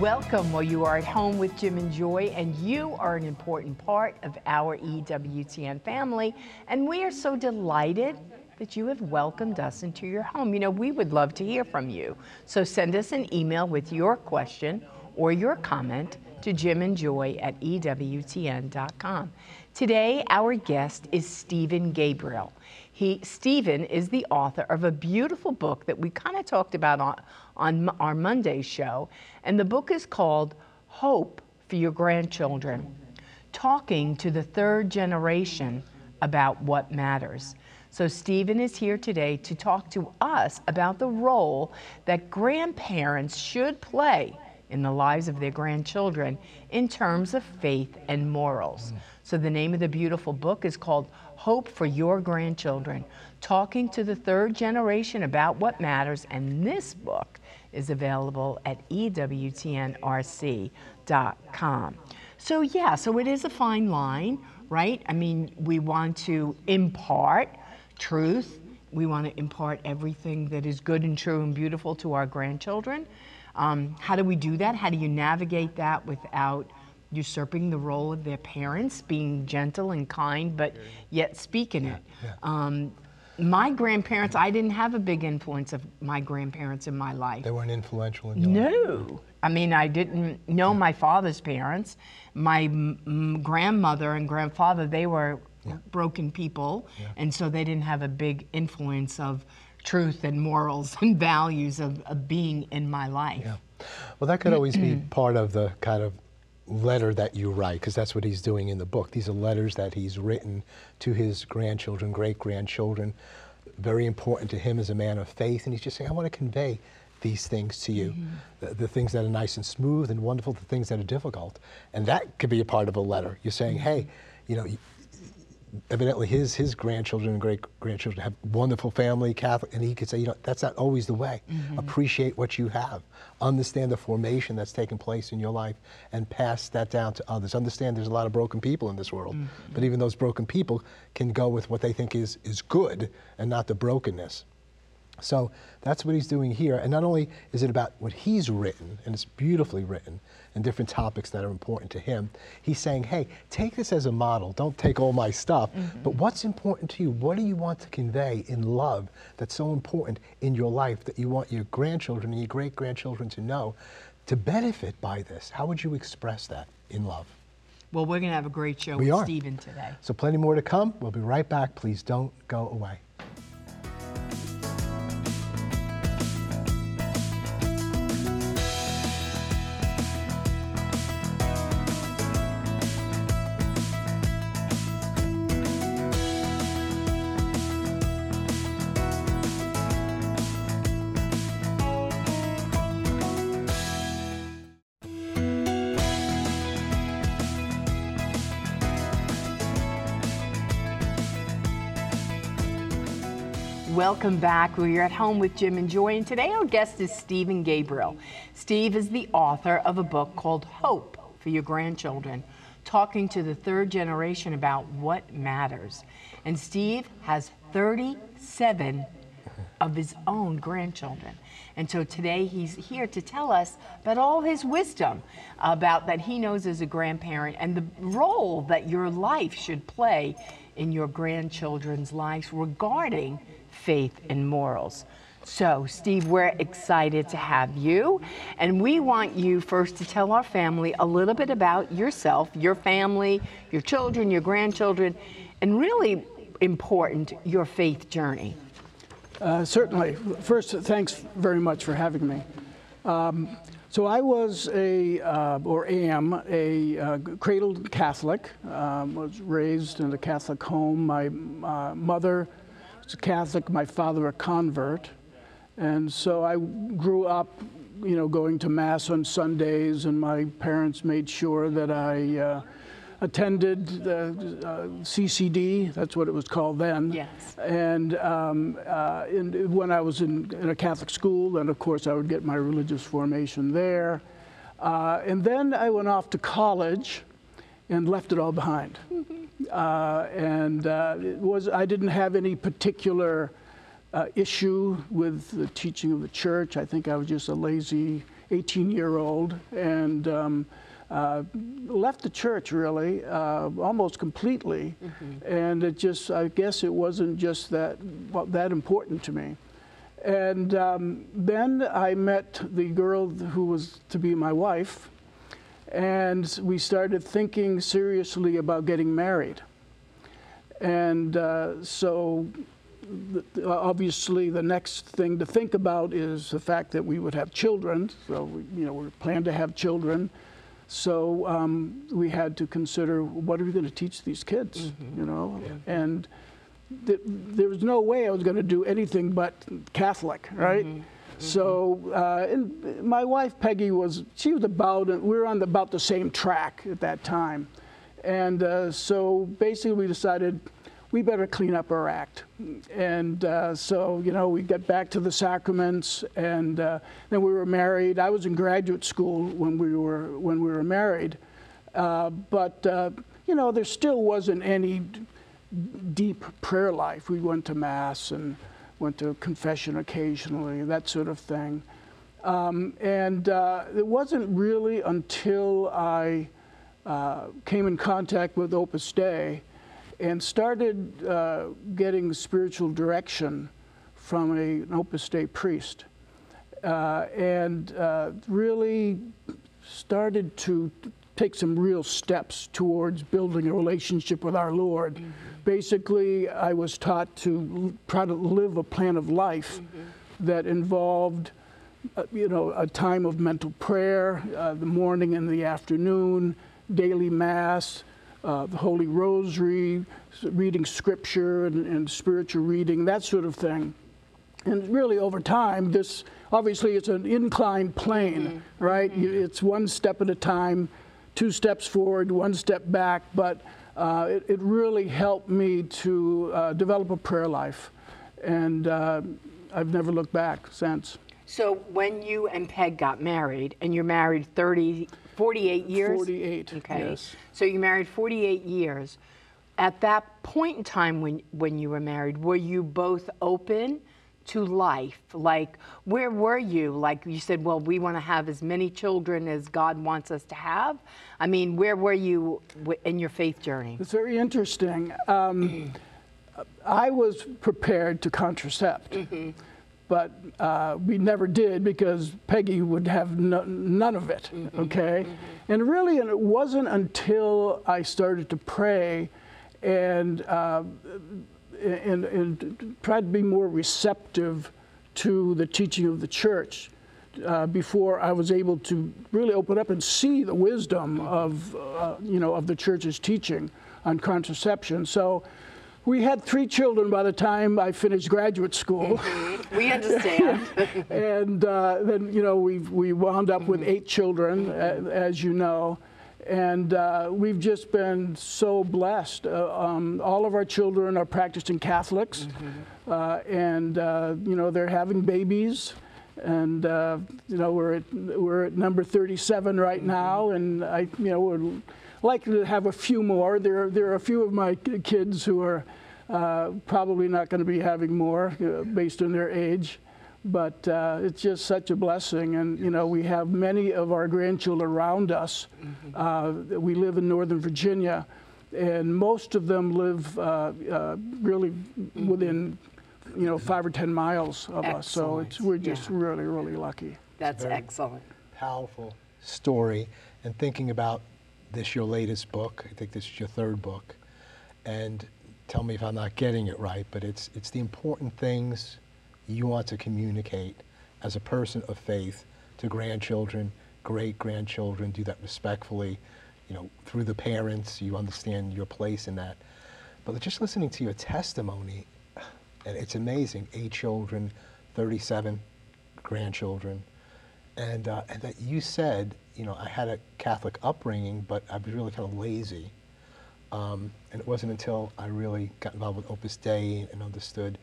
Welcome. while you are at home with Jim and Joy, and you are an important part of our EWTN family. And we are so delighted that you have welcomed us into your home. You know, we would love to hear from you. So send us an email with your question or your comment to Jim and Joy at EWTN.com. Today, our guest is Stephen Gabriel. He, Stephen is the author of a beautiful book that we kind of talked about on, on our Monday show. And the book is called Hope for Your Grandchildren Talking to the Third Generation About What Matters. So, Stephen is here today to talk to us about the role that grandparents should play in the lives of their grandchildren in terms of faith and morals. So, the name of the beautiful book is called Hope for Your Grandchildren, talking to the third generation about what matters. And this book is available at EWTNRC.com. So, yeah, so it is a fine line, right? I mean, we want to impart truth, we want to impart everything that is good and true and beautiful to our grandchildren. Um, how do we do that? How do you navigate that without usurping the role of their parents, being gentle and kind, but yet speaking it. Yeah. Um, my grandparents, I didn't have a big influence of my grandparents in my life. They weren't influential in your no. life? No. I mean, I didn't know yeah. my father's parents. My m- grandmother and grandfather, they were yeah. broken people, and so they didn't have a big influence of truth and morals and values of, of being in my life. Yeah. Well, that could always be part of the kind of letter that you write, because that's what he's doing in the book. These are letters that he's written to his grandchildren, great grandchildren, very important to him as a man of faith. And he's just saying, I want to convey these things to you mm-hmm. the, the, things that are nice and smooth and wonderful, the things that are difficult. And that could be a part of a letter. You're saying, mm-hmm. hey, you know, evidently his his grandchildren and great grandchildren have wonderful family Catholic, and he could say, you know, that's not always the way. Mm-hmm. Appreciate what you have, understand the formation that's taken place in your life, and pass that down to others. Understand there's a lot of broken people in this world, mm-hmm. but even those broken people can go with what they think is is good and not the brokenness. So that's what he's doing here. And not only is it about what he's written, and it's beautifully written, and different topics that are important to him, he's saying, hey, take this as a model. Don't take all my stuff. Mm-hmm. But what's important to you? What do you want to convey in love that's so important in your life that you want your grandchildren and your great grandchildren to know to benefit by this? How would you express that in love? Well, we're going to have a great show we with are. Stephen today. So, plenty more to come. We'll be right back. Please don't go away. Welcome back. We're at home with Jim and Joy, and today our guest is Stephen Gabriel. Steve is the author of a book called Hope for Your Grandchildren, talking to the third generation about what matters. And Steve has 37 of his own grandchildren. And so today he's here to tell us about all his wisdom about that he knows as a grandparent and the role that your life should play in your grandchildren's lives regarding faith, and morals. So, Steve, we're excited to have you. And we want you first to tell our family a little bit about yourself, your family, your children, your grandchildren, and really important, your faith journey. Uh, certainly. First, thanks very much for having me. Um, so I was a, uh, or am, a uh, cradled Catholic. Um, was raised in a Catholic home. My uh, mother was a Catholic, my father a convert. And so I grew up, you know, going to Mass on Sundays, and my parents made sure that I uh, attended the uh, CCD, that's what it was called then. Yes. And um, uh, in, when I was in, in, a Catholic school, then of course I would get my religious formation there. Uh, and then I went off to college and left it all behind. Uh, and uh, it was I didn't have any particular uh, issue with the teaching of the church. I think I was just a lazy 18 year old and um, uh, left the church really uh, almost completely. And it just, I guess it wasn't just that, well, that important to me. And um, then I met the girl who was to be my wife, and we started thinking seriously about getting married. And uh, so, th- obviously, the next thing to think about is the fact that we would have children. So, we, you know, we planned to have children. So um, we had to consider what are we going to teach these kids, you know, and th- there was no way I was going to do anything but Catholic, right? So, uh, my wife Peggy was she was about we were on about the same track at that time, and uh, so basically we decided we better clean up our act, and uh, so you know we got back to the sacraments, and uh, then we were married. I was in graduate school when we were when we were married, uh, but uh, you know there still wasn't any deep prayer life. We went to mass and went to confession occasionally, that sort of thing. Um, and uh, it wasn't really until I uh, came in contact with Opus Dei and started uh, getting spiritual direction from a, an Opus Dei priest. Uh, and uh, really started to take some real steps towards building a relationship with our Lord. Basically, I was taught to try to live a plan of life that involved, uh, you know, a time of mental prayer, uh, the morning and the afternoon, daily mass, uh, the Holy Rosary, reading scripture and, and spiritual reading, that sort of thing. And really, over time, this obviously it's an inclined plane, right? You, it's one step at a time, two steps forward, one step back. But uh, it, it really helped me to uh, develop a prayer life, and uh, I've never looked back since. So when you and Peg got married, and you're married 30, 48 years? 48, Okay. yes. So you married 48 years. At that point in time when, when you were married, were you both open to life? Like, where were you? Like you said, well, we want to have as many children as God wants us to have. I mean, where were you in your faith journey? It's very interesting. Um, I was prepared to contracept, but uh, we never did because Peggy would have no, none of it. Okay, and really, and it wasn't until I started to pray and uh, and, and tried to be more receptive to the teaching of the church uh, before I was able to really open up and see the wisdom of, uh, you know, of the church's teaching on contraception. So we had three children by the time I finished graduate school. We understand. and uh, then, you know, we we wound up with eight children, as you know. And uh, we've just been so blessed. Uh, um, all of our children are practicing Catholics, uh, and uh, you know they're having babies, and uh, you know we're at we're at number 37 right now, and I you know would like to have a few more. There there are a few of my kids who are uh, probably not going to be having more uh, based on their age but uh, it's just such a blessing. And you know, we have many of our grandchildren around us. Uh, we live in Northern Virginia, and most of them live uh, uh, really within, you know, five or ten miles of us. So it's we're just Yeah. really, really lucky. That's very- excellent. powerful story and thinking about this your latest book i think this is your third book and tell me if i'm not getting it right but it's it's the important things you want to communicate as a person of faith to grandchildren great grandchildren do that respectfully you know through the parents you understand your place in that but just listening to your testimony and it's amazing eight children 37 grandchildren and uh, and that you said, you know, I had a Catholic upbringing, but I was really kind of lazy. Um, and it wasn't until I really got involved with Opus Dei and understood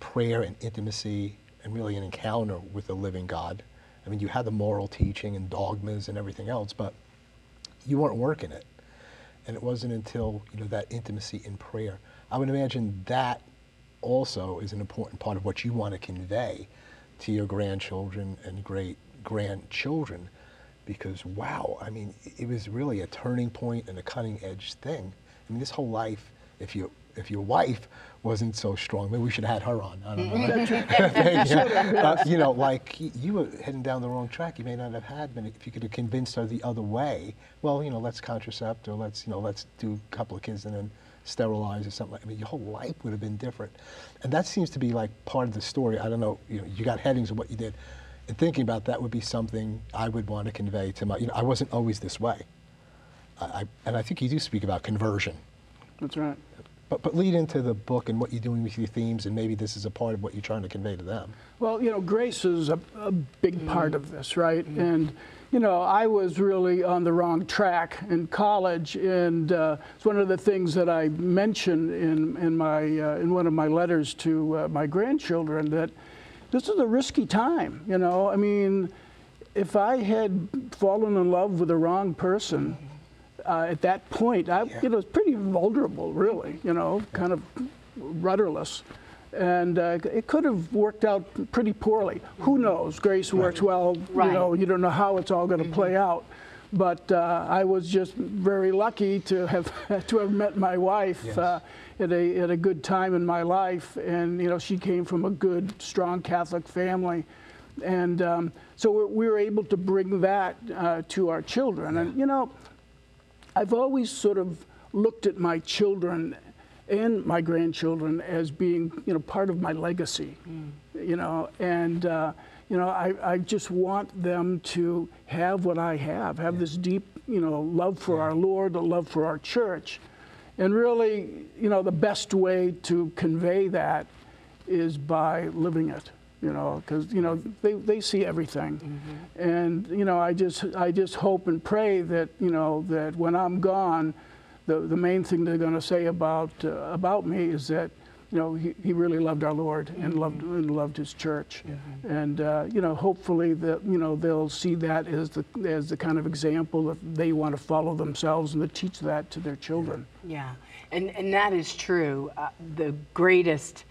prayer and intimacy and really an encounter with the living God. I mean, you had the moral teaching and dogmas and everything else, but you weren't working it. And it wasn't until you know that intimacy in prayer. I would imagine that also is an important part of what you want to convey to your grandchildren and great grandchildren because wow, I mean, it was really a turning point and a cutting edge thing. I mean, this whole life, if you if your wife wasn't so strong, maybe we should have had her on. I don't know. uh, you know, like you were heading down the wrong track. You may not have had, but if you could have convinced her the other way, well, you know, let's contracept or let's, you know, let's do a couple of kids and then sterilize or something. Like I mean, your whole life would have been different. And that seems to be like part of the story. I don't know, you know, you got headings of what you did. And thinking about that would be something I would want to convey to my, you know, I wasn't always this way. I, I, and I think you do speak about conversion. That's right. But, but lead into the book and what you're doing with your themes, and maybe this is a part of what you're trying to convey to them. Well, you know, grace is a, a big part of this, right? And, you know, I was really on the wrong track in college, and uh, it's one of the things that I mentioned in, in, my, uh, in one of my letters to uh, my grandchildren that this is a risky time, you know? I mean, if I had fallen in love with the wrong person, uh, at that point, I, yeah. you know, was pretty vulnerable, really, you know, kind of rudderless. And uh, it could have worked out pretty poorly. Who knows? Grace works well. Right. You know, you don't know how it's all going to mm-hmm. play out. But uh, I was just very lucky to have to have met my wife yes. Uh, at a at a good time in my life, and you know, she came from a good, strong Catholic family, and um, so we were able to bring that uh, to our children. Yeah. And you know, I've always sort of looked at my children and my grandchildren as being, you know, part of my legacy, mm. you know, and, uh, you know, I, I just want them to have what I have, have yeah. this deep, you know, love for yeah. our Lord, a love for our church. And really, you know, the best way to convey that is by living it you know, because you know they, they see everything, mm-hmm. and you know I just I just hope and pray that you know that when I'm gone, the the main thing they're going to say about uh, about me is that you know he, he really loved our Lord mm-hmm. and loved and loved His church, mm-hmm. and uh, you know hopefully that you know they'll see that as the as the kind of example that they want to follow themselves and to teach that to their children. Yeah, and and that is true. Uh, the greatest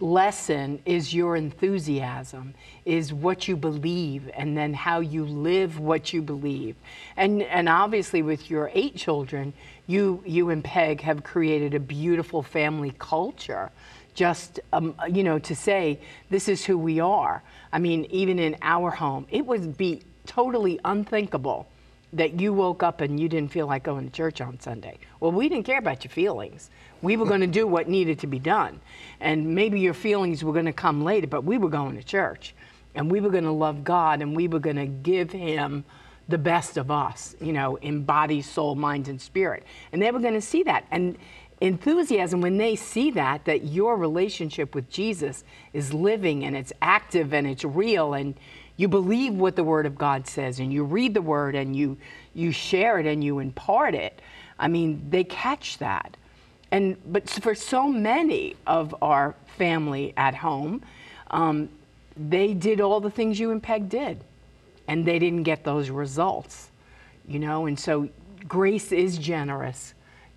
lesson is your enthusiasm, is what you believe, and then how you live what you believe. And, and obviously, with your eight children, you, you and Peg have created a beautiful family culture. Just, um, you know, to say, this is who we are. I mean, even in our home, it would be totally unthinkable that you woke up and you didn't feel like going to church on Sunday. Well, we didn't care about your feelings. We were going to do what needed to be done. And maybe your feelings were going to come later, but we were going to church. And we were going to love God and we were going to give Him the best of us, you know, in body, soul, mind, and spirit. And they were going to see that. And enthusiasm, when they see that, that your relationship with Jesus is living and it's active and it's real and you believe what the Word of God says and you read the Word and you, you share it and you impart it, I mean, they catch that. And, but for so many of our family at home, um, they did all the things you and Peg did, and they didn't get those results, you know. And so, grace is generous.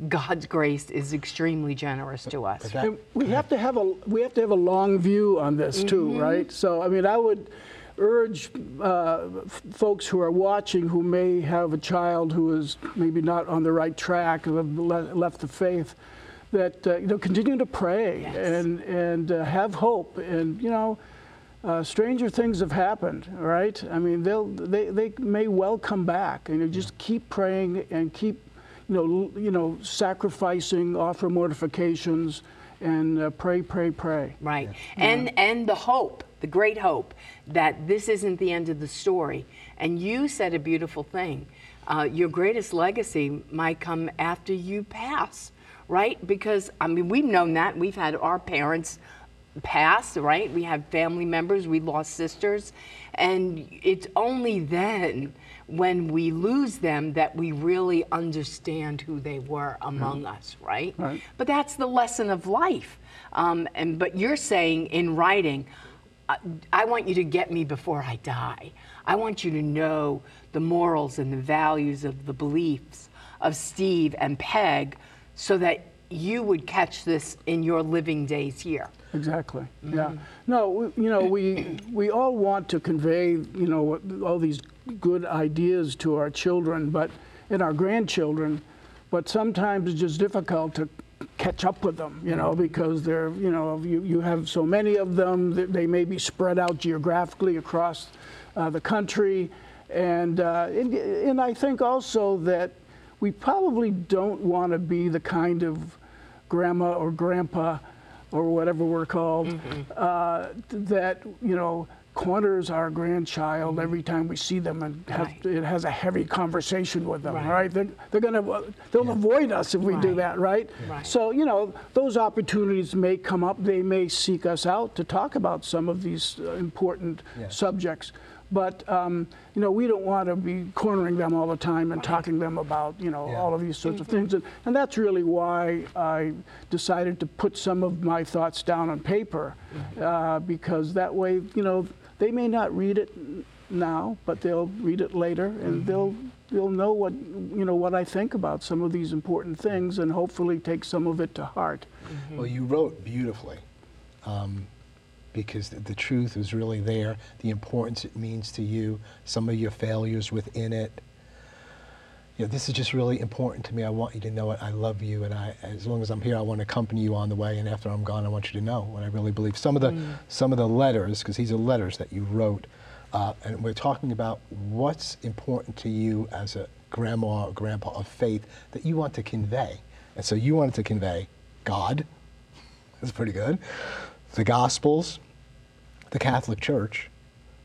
God's grace is extremely generous to us. That, we have to have a we have to have a long view on this too, mm-hmm. right? So, I mean, I would urge uh, folks who are watching who may have a child who is maybe not on the right track, who have le- left the faith, that uh, you know continue to pray yes. and and uh, have hope and you know. Uh, stranger things have happened, right? I mean, they'll they, they may well come back, and you just keep praying and keep, you know, you know, sacrificing, offer mortifications, and uh, pray, pray, pray. Right, yeah. and and the hope the great hope that this isn't the end of the story. And you said a beautiful thing. Uh, your greatest legacy might come after you pass, right? Because, I mean, we've known that. We've had our parents pass, right? We have family members, we lost sisters. And it's only then when we lose them that we really understand who they were among mm. us, right? right? But that's the lesson of life. Um, and but you're saying in writing, I want you to get me before I die. I want you to know the morals and the values of the beliefs of Steve and Peg so that you would catch this in your living days here. Exactly. Yeah. No, we- you know, we we all want to convey, you know, all these good ideas to our children, but and our grandchildren, but sometimes it's just difficult to catch up with them, you know, because they're, you know, you, you have so many of them, that they may be spread out geographically across uh, the country, and, uh, and and I think also that we probably don't want to be the kind of grandma or grandpa or whatever we're called, uh, that you know corners our grandchild every time we see them and have, Right. it has a heavy conversation with them. Right. Right? They're, they're gonna they'll avoid us if we do that. Right? Right. So you know those opportunities may come up. They may seek us out to talk about some of these uh, important Yes. subjects. But um, you know, we don't want to be cornering them all the time and talking to them about you know Yeah. all of these sorts of things. And, and that's really why I decided to put some of my thoughts down on paper, uh, because that way, you know, they may not read it now, but they'll read it later, and they'll they'll know what you know what I think about some of these important things, and hopefully take some of it to heart. Well, you wrote beautifully um, because the, the truth was really there, the importance it means to you, some of your failures within it. You know, this is just really important to me. I want you to know it. I love you, and I, as long as I'm here, I want to accompany you on the way. And after I'm gone, I want you to know what I really believe. Some of the, some of the letters, because these are letters that you wrote, uh, and we're talking about what's important to you as a grandma or grandpa of faith that you want to convey. And so you wanted to convey God, that's pretty good. The Gospels, the Catholic Church,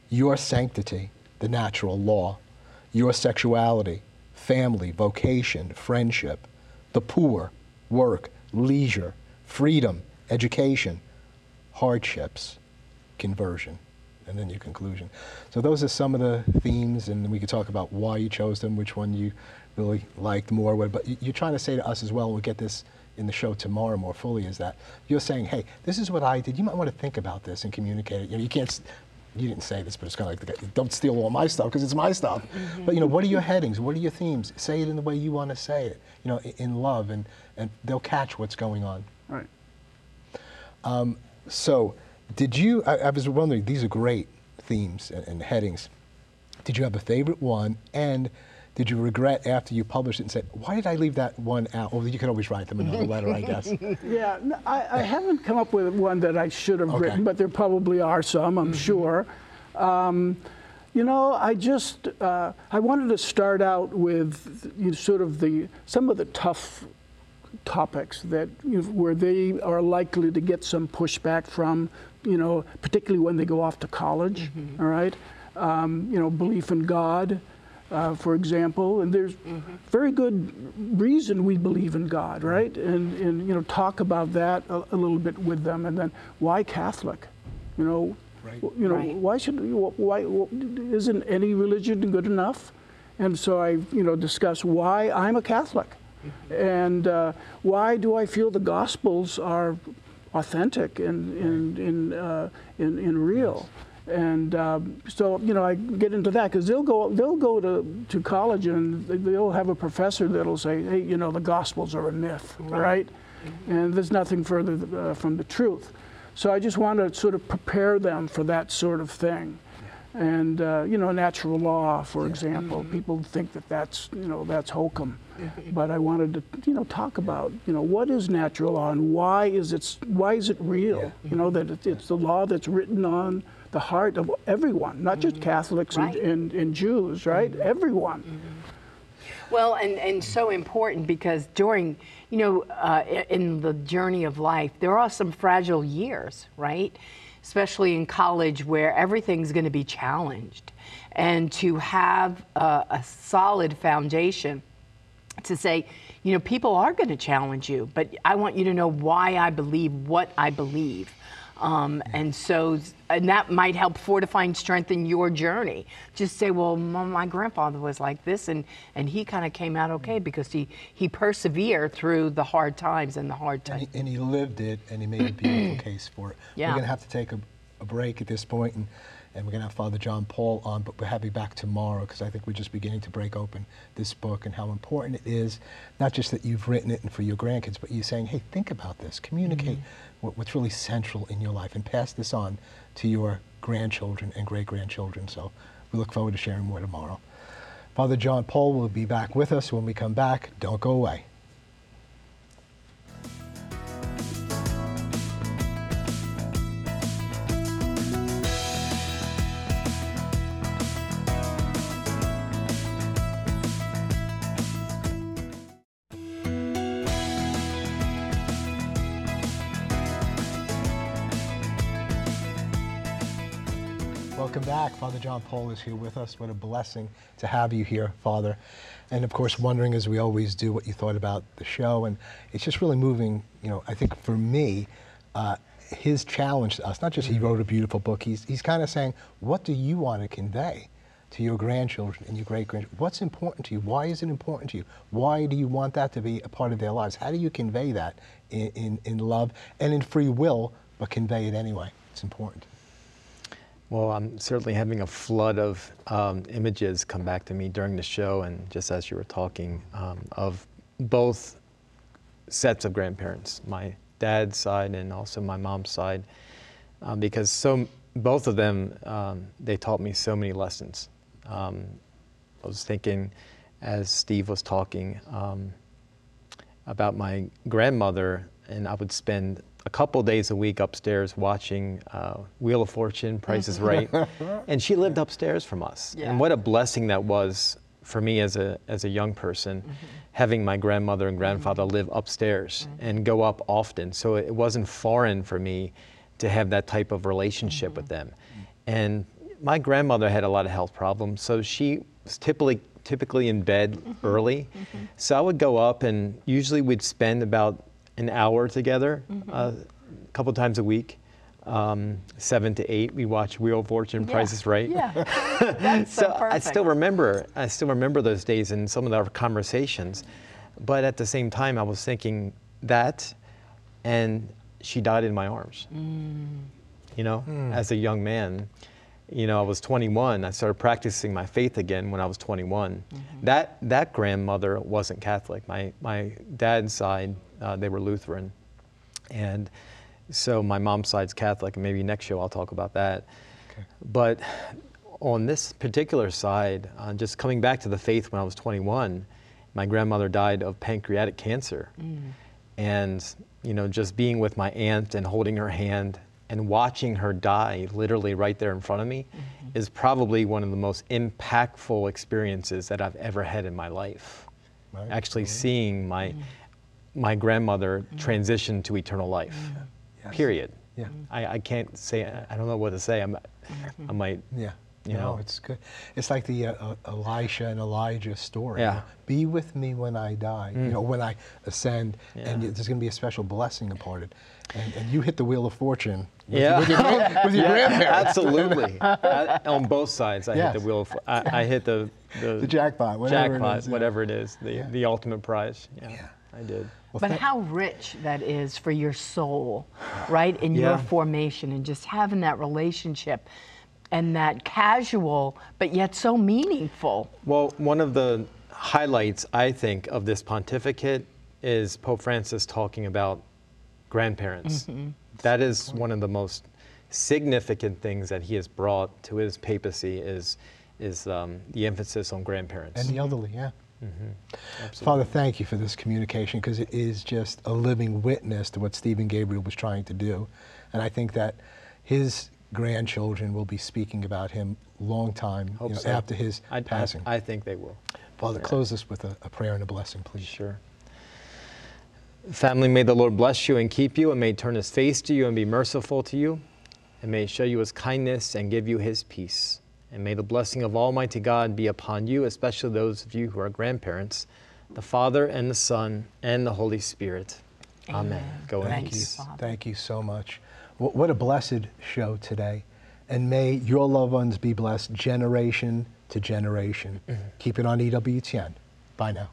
your sanctity, the natural law, your sexuality, family, vocation, friendship, the poor, work, leisure, freedom, education, hardships, conversion, and then your conclusion. So those are some of the themes, and we could talk about why you chose them, which one you really liked more. But you- you're trying to say to us as well, we'll get this in the show tomorrow more fully, is that you're saying, hey, this is what I did. You might want to think about this and communicate it. You know, you can't. You didn't say this, but it's kind of like, the guy, don't steal all my stuff because it's my stuff. Mm-hmm. But you know, what are your headings? What are your themes? Say it in the way you want to say it. You know, in love, and and they'll catch what's going on. Right. Um, so, did you? I, I was wondering. These are great themes and, and headings. Did you have a favorite one? And did you regret after you published it and said, "Why did I leave that one out?" Or you can always write them another letter, I guess. Yeah, I haven't come up with one that I should have Okay. written, but there probably are some, I'm sure. Um, you know, I just uh, I wanted to start out with you know, sort of the some of the tough topics that you know, where they are likely to get some pushback from, you know, particularly when they go off to college. all right, um, you know, belief in God. Uh, for example, and there's very good reason we believe in God, right? And, and you know, talk about that a, a little bit with them, and then why Catholic? You know, Right. you know, Right. why should why isn't any religion good enough? And so I, you know, discuss why I'm a Catholic, and uh, why do I feel the Gospels are authentic and and in uh, in, in real. And um, so, you know, I get into that because they'll go they'll go to, to college and they- they'll have a professor that'll say, hey, you know, the Gospels are a myth, right? And there's nothing further uh, from the truth. So I just want to sort of prepare them for that sort of thing. And uh, you know, natural law, for example, people think that that's you know that's hokum, but I wanted to you know talk about you know what is natural law and why is it why is it real? You know that it, it's the law that's written on the heart of everyone, not just mm-hmm. Catholics and, Right. and, and Jews, right? Mm-hmm. Everyone. Mm-hmm. Well, and, and so important because during, you know, uh, in the journey of life, there are some fragile years, right? Especially in college where everything's going to be challenged. And to have a, a solid foundation to say, you know, people are going to challenge you, but I want you to know why I believe what I believe. Um, and so, and that might help fortify and strengthen your journey. Just say, well, my, my grandfather was like this, and, and he kind of came out okay because he, he persevered through the hard times and the hard times. he, and he lived it, and he made a beautiful case for it. Yeah. We're going to have to take a, a break at this point, and and we're going to have Father John Paul on, but we'll have you back tomorrow because I think we're just beginning to break open this book and how important it is, not just that you've written it and for your grandkids, but you're saying, hey, think about this, communicate what, what's really central in your life, and pass this on to your grandchildren and great grandchildren. So we look forward to sharing more tomorrow. Father John Paul will be back with us when we come back. Don't go away. Welcome back. Father John Paul is here with us. What a blessing to have you here, Father. And of course, wondering as we always do what you thought about the show. And it's just really moving, you know, I think for me, uh, his challenge to us, not just he wrote a beautiful book, he's, he's kind of saying, what do you want to convey to your grandchildren and your great grandchildren? What's important to you? Why is it important to you? Why do you want that to be a part of their lives? How do you convey that in, in, in love and in free will, but convey it anyway? It's important. Well, I'm certainly having a flood of um, images come back to me during the show, and just as you were talking, um, of both sets of grandparents, my dad's side and also my mom's side, um, because so both of them um, they taught me so many lessons. Um, I was thinking, as Steve was talking um, about my grandmother, and I would spend a couple days a week upstairs watching uh, Wheel of Fortune, Price is Right, and she lived upstairs from us. Yeah. And what a blessing that was for me as a as a young person, mm-hmm. having my grandmother and grandfather mm-hmm. live upstairs mm-hmm. and go up often. So it wasn't foreign for me to have that type of relationship with them. And my grandmother had a lot of health problems, so she was typically typically in bed early. So I would go up and usually we'd spend about an hour together uh, a couple times a week. Um, seven to eight, we watch Wheel of Fortune, Price is Right. Yeah. That's so, So I still remember, I still remember those days and some of our conversations. But at the same time, I was thinking that, and she died in my arms. You know, as a young man, you know, I was 21. I started practicing my faith again when I was 21. That that grandmother wasn't Catholic. My my dad's side, uh, they were Lutheran, and so my mom's side's Catholic. And maybe next show I'll talk about that. But on this particular side, uh, just coming back to the faith when I was 21, my grandmother died of pancreatic cancer. And, you know, just being with my aunt and holding her hand and watching her die literally right there in front of me is probably one of the most impactful experiences that I've ever had in my life. Right. Actually, seeing my, my grandmother transitioned to eternal life. Yes. Period. Yeah. I, I can't say, I don't know what to say. I'm, I might, Yeah. You no, know? it's good. It's like the uh, uh, Elisha and Elijah story. Yeah. Mm. know, Be with me when I die. You know, when I ascend, and there's going to be a special blessing imparted. And, and you hit the wheel of fortune. With, Yeah. With your, with your grandparents. Absolutely. I- on both sides, I hit the wheel. Of, I, I hit the the, The jackpot, whatever it jackpot, is, yeah. whatever it is, the Yeah. the ultimate prize. Yeah, Yeah. I did. Well, But how rich that is for your soul, right? In your formation and just having that relationship and that casual, but yet so meaningful. Well, one of the highlights I think of this pontificate is Pope Francis talking about grandparents. That is one of the most significant things that he has brought to his papacy is is um, the emphasis on grandparents. and the elderly, yeah. Mm-hmm. Absolutely. Father, thank you for this communication because it is just a living witness to what Stephen Gabriel was trying to do. And I think that his grandchildren will be speaking about him long time you know, so. after his I, I- passing. I think they will. Father, close us with a, a prayer and a blessing, please. Sure. Family, may the Lord bless you and keep you, and may turn his face to you and be merciful to you, and may he show you his kindness and give you his peace. And may the blessing of Almighty God be upon you, especially those of you who are grandparents, the Father and the Son and the Holy Spirit. Amen. Go in Thank you, peace. Father. Thank you so much. Wh- What a blessed show today. And may your loved ones be blessed generation to generation. Mm-hmm. Keep it on EWTN. Bye now.